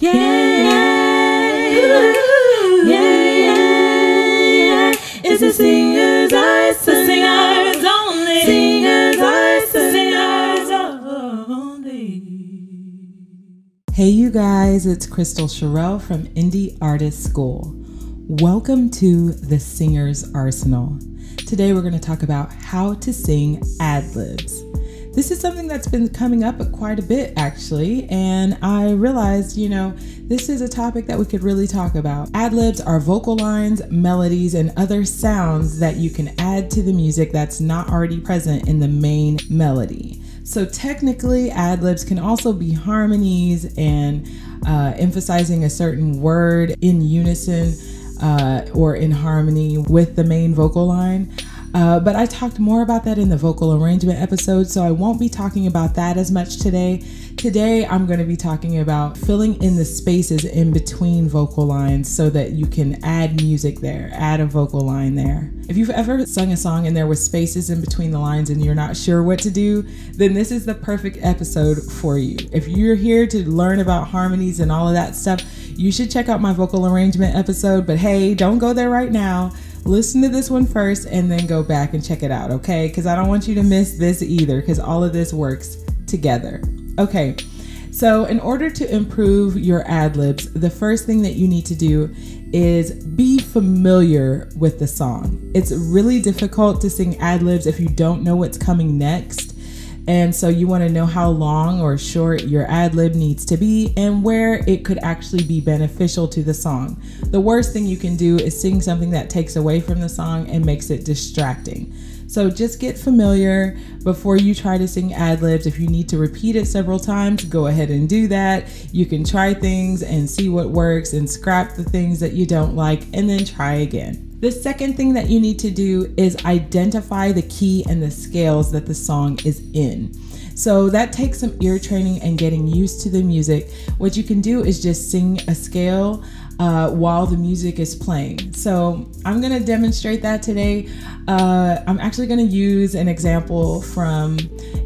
Yeah, yeah, yeah, yeah. It's singers, singers only. Singers, singers only. Hey, you guys, it's Kristal Cherelle from Indie Artist School. Welcome to the Singer's Arsenal. Today, we're going to talk about how to sing ad libs. This is something that's been coming up quite a bit, actually, and I realized, you know, this is a topic that we could really talk about. Ad libs are vocal lines, melodies, and other sounds that you can add to the music that's not already present in the main melody. So, technically, ad libs can also be harmonies and uh, emphasizing a certain word in unison uh, or in harmony with the main vocal line. Uh, but I talked more about that in the vocal arrangement episode, so I won't be talking about that as much today. Today, I'm going to be talking about filling in the spaces in between vocal lines so that you can add music there, add a vocal line there. If you've ever sung a song and there were spaces in between the lines and you're not sure what to do, then this is the perfect episode for you. If you're here to learn about harmonies and all of that stuff, you should check out my vocal arrangement episode. But hey, don't go there right now listen to this one first and then go back and check it out, okay? Because I don't want you to miss this either, because all of this works together. Okay, so in order to improve your ad libs, the first thing that you need to do is be familiar with the song. It's really difficult to sing ad libs if you don't know what's coming next. And so you want to know how long or short your ad lib needs to be and where it could actually be beneficial to the song. The worst thing you can do is sing something that takes away from the song and makes it distracting. So just get familiar before you try to sing ad libs. If you need to repeat it several times, go ahead and do that. You can try things and see what works and scrap the things that you don't like and then try again. The second thing that you need to do is identify the key and the scales that the song is in. So that takes some ear training and getting used to the music. What you can do is just sing a scale uh, while the music is playing. So I'm to demonstrate that today. Uh, I'm actually to use an example from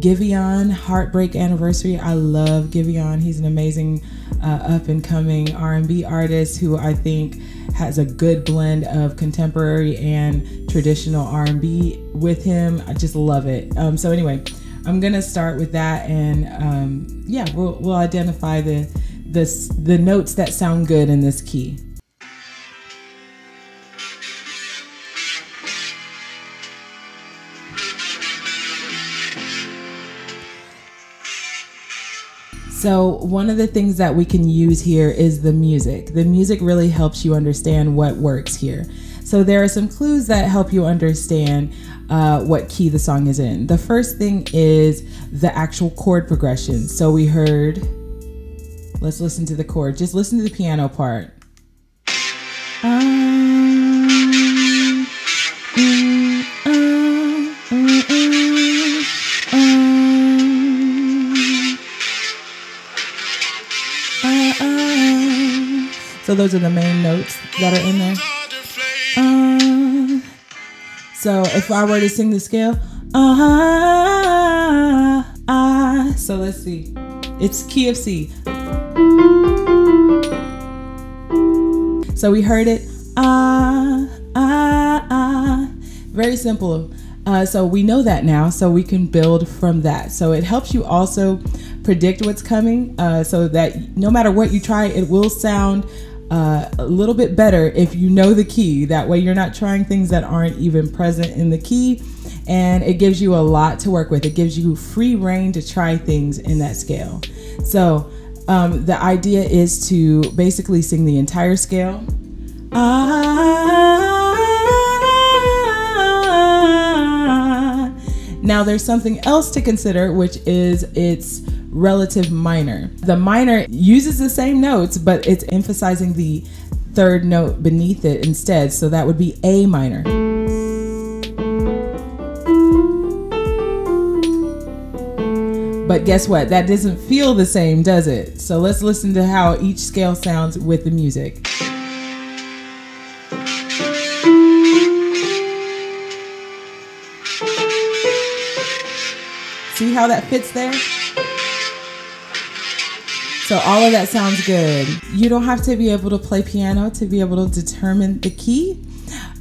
Giveon Heartbreak Anniversary. I love Giveon. He's an amazing uh, up and coming R&B artist who I think has a good blend of contemporary and traditional R&B with him. I just love it. Um, so anyway, I'm gonna start with that, and um, yeah, we'll we'll identify the the the notes that sound good in this key. So, one of the things that we can use here is the music. The music really helps you understand what works here. So, there are some clues that help you understand uh, what key the song is in. The first thing is the actual chord progression. So, we heard, let's listen to the chord, just listen to the piano part. So those are the main notes that are in there. So if I were to sing the scale, ah, ah. So let's see. It's key of C. So we heard it. Ah, ah, ah. Very simple. Uh, so we know that now, so we can build from that. So it helps you also predict what's coming, uh, so that no matter what you try, it will sound uh, a little bit better if you know the key. That way, you're not trying things that aren't even present in the key, and it gives you a lot to work with. It gives you free reign to try things in that scale. So, um, the idea is to basically sing the entire scale. Ah, now, there's something else to consider, which is its relative minor. The minor uses the same notes, but it's emphasizing the third note beneath it instead. So that would be A minor. But guess what? That doesn't feel the same, does it? So let's listen to how each scale sounds with the music. See how that fits there? So all of that sounds good. You don't have to be able to play piano to be able to determine the key.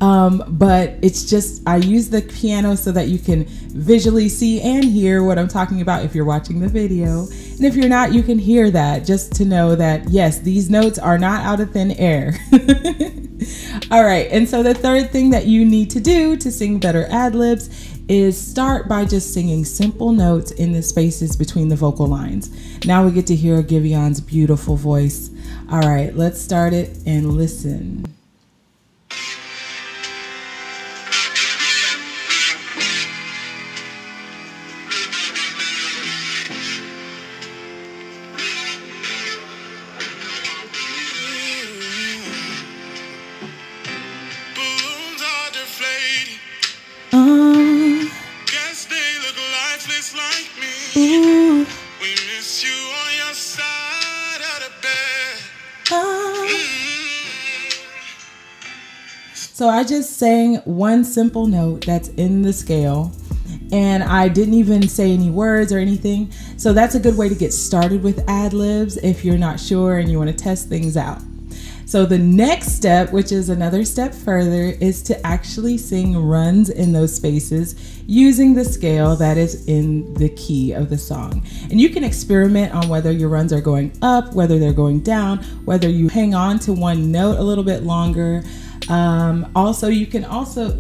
Um, but it's just, I use the piano so that you can visually see and hear what I'm talking about if you're watching the video. And if you're not, you can hear that just to know that, yes, these notes are not out of thin air. All right, and so the third thing that you need to do to sing better ad libs is start by just singing simple notes in the spaces between the vocal lines. Now we get to hear Giveon's beautiful voice. All right, let's start it and listen. Just sang one simple note that's in the scale and I didn't even say any words or anything. So that's a good way to get started with ad libs if you're not sure and you want to test things out. So the next step, which is another step further, is to actually sing runs in those spaces using the scale that is in the key of the song. And you can experiment on whether your runs are going up, whether they're going down, whether you hang on to one note a little bit longer. Um, also, you can also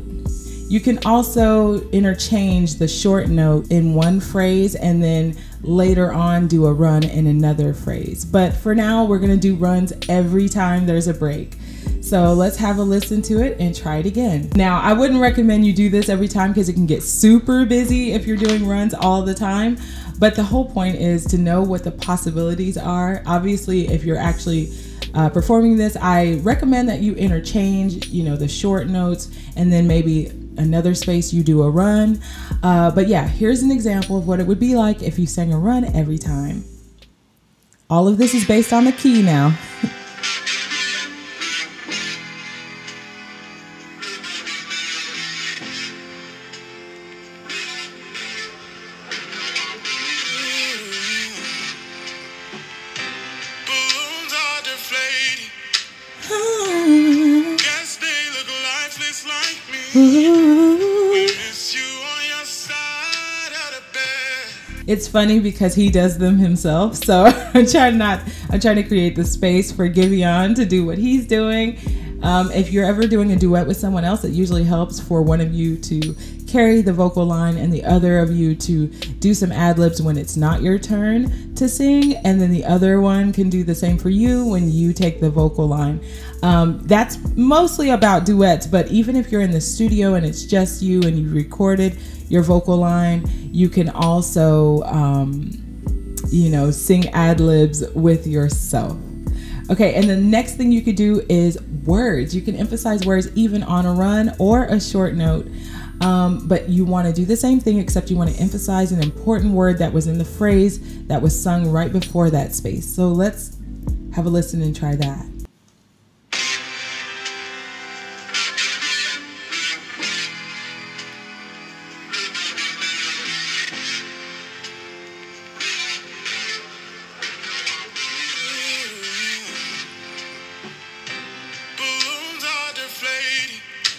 you can also interchange the short note in one phrase and then later on do a run in another phrase. But for now, we're gonna do runs every time there's a break. So let's have a listen to it and try it again. Now, I wouldn't recommend you do this every time because it can get super busy if you're doing runs all the time. But the whole point is to know what the possibilities are. Obviously, if you're actually uh, performing this, I recommend that you interchange, you know, the short notes and then maybe another space you do a run. Uh, but yeah, here's an example of what it would be like if you sang a run every time. All of this is based on the key now. It's funny because he does them himself. So I'm trying not I'm trying to create the space for Giveon to do what he's doing. Um, if you're ever doing a duet with someone else, it usually helps for one of you to carry the vocal line and the other of you to do some ad libs when it's not your turn to sing, and then the other one can do the same for you when you take the vocal line. Um, that's mostly about duets, but even if you're in the studio and it's just you and you recorded your vocal line, you can also, um, you know, sing ad libs with yourself. Okay, and the next thing you could do is words. You can emphasize words even on a run or a short note. Um, but you want to do the same thing, except you want to emphasize an important word that was in the phrase that was sung right before that space. So let's have a listen and try that.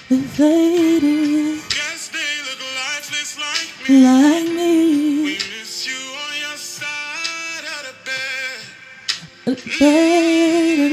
Guess they look lifeless like me. like We miss you on your side of the bed. Still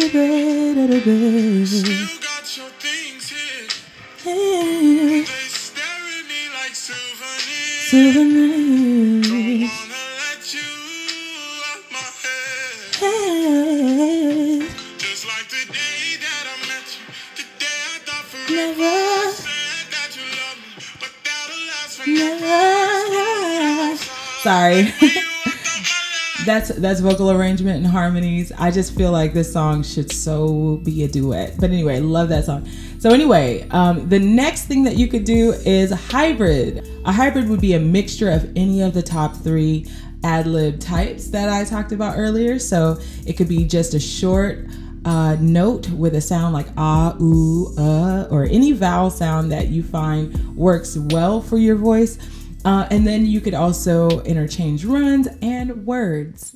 Sorry. You thought my life that's that's vocal arrangement and harmonies. I just feel like this song should so be a duet. But anyway, love that song. So anyway, um, the next thing that you could do is hybrid. A hybrid would be a mixture of any of the top three ad lib types that I talked about earlier. So it could be just a short uh, note with a sound like ah, ooh, uh, or any vowel sound that you find works well for your voice. Uh, and then you could also interchange runs and words.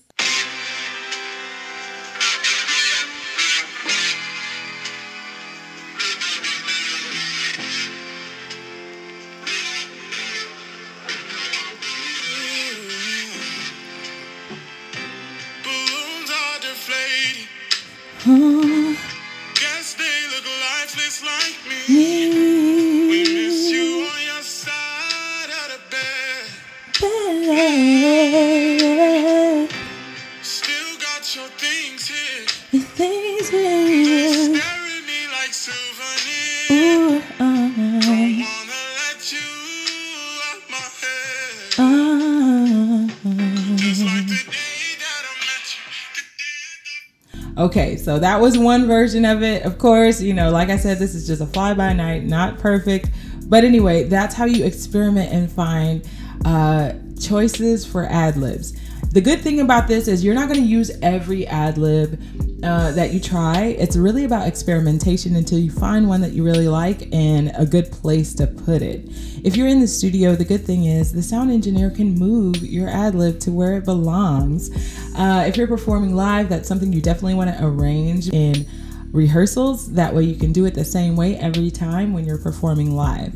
Okay, so that was one version of it. Of course, you know, like I said, this is just a fly by night, not perfect. But anyway, that's how you experiment and find uh, choices for ad libs. The good thing about this is you're not going to use every ad lib uh, that you try. It's really about experimentation until you find one that you really like and a good place to put it. If you're in the studio, the good thing is the sound engineer can move your ad lib to where it belongs. Uh, if you're performing live, that's something you definitely want to arrange in rehearsals. That way you can do it the same way every time when you're performing live.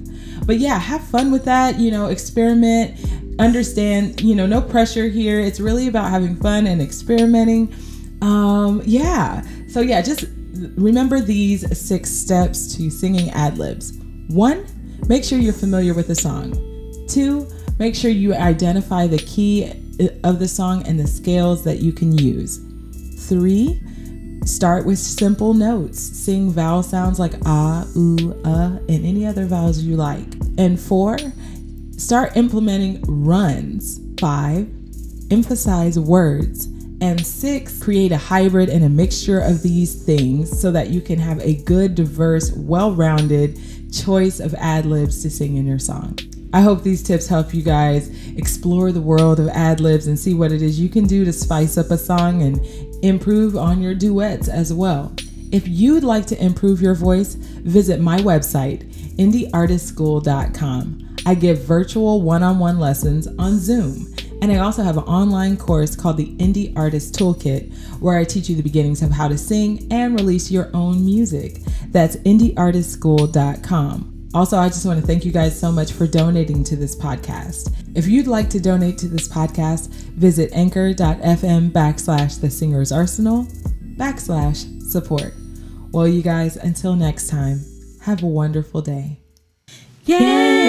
But yeah, have fun with that, you know, experiment, understand, you know, no pressure here. It's really about having fun and experimenting. Um, yeah. So yeah, just remember these six steps to singing ad libs. One, make sure you're familiar with the song. Two, make sure you identify the key of the song and the scales that you can use. Three, start with simple notes. Sing vowel sounds like ah, ooh, uh, and any other vowels you like. And four, start implementing runs. Five, emphasize words. And six, create a hybrid and a mixture of these things so that you can have a good, diverse, well rounded choice of ad libs to sing in your song. I hope these tips help you guys explore the world of ad libs and see what it is you can do to spice up a song and improve on your duets as well. If you'd like to improve your voice, visit my website, indieartistschool.com. I give virtual one on one lessons on Zoom. And I also have an online course called the Indie Artist Toolkit, where I teach you the beginnings of how to sing and release your own music. That's indieartistschool.com. Also, I just want to thank you guys so much for donating to this podcast. If you'd like to donate to this podcast, visit anchor.fm backslash the singer's arsenal backslash support. Well, you guys, until next time, have a wonderful day. Yeah,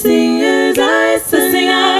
singer's eyes, the singer's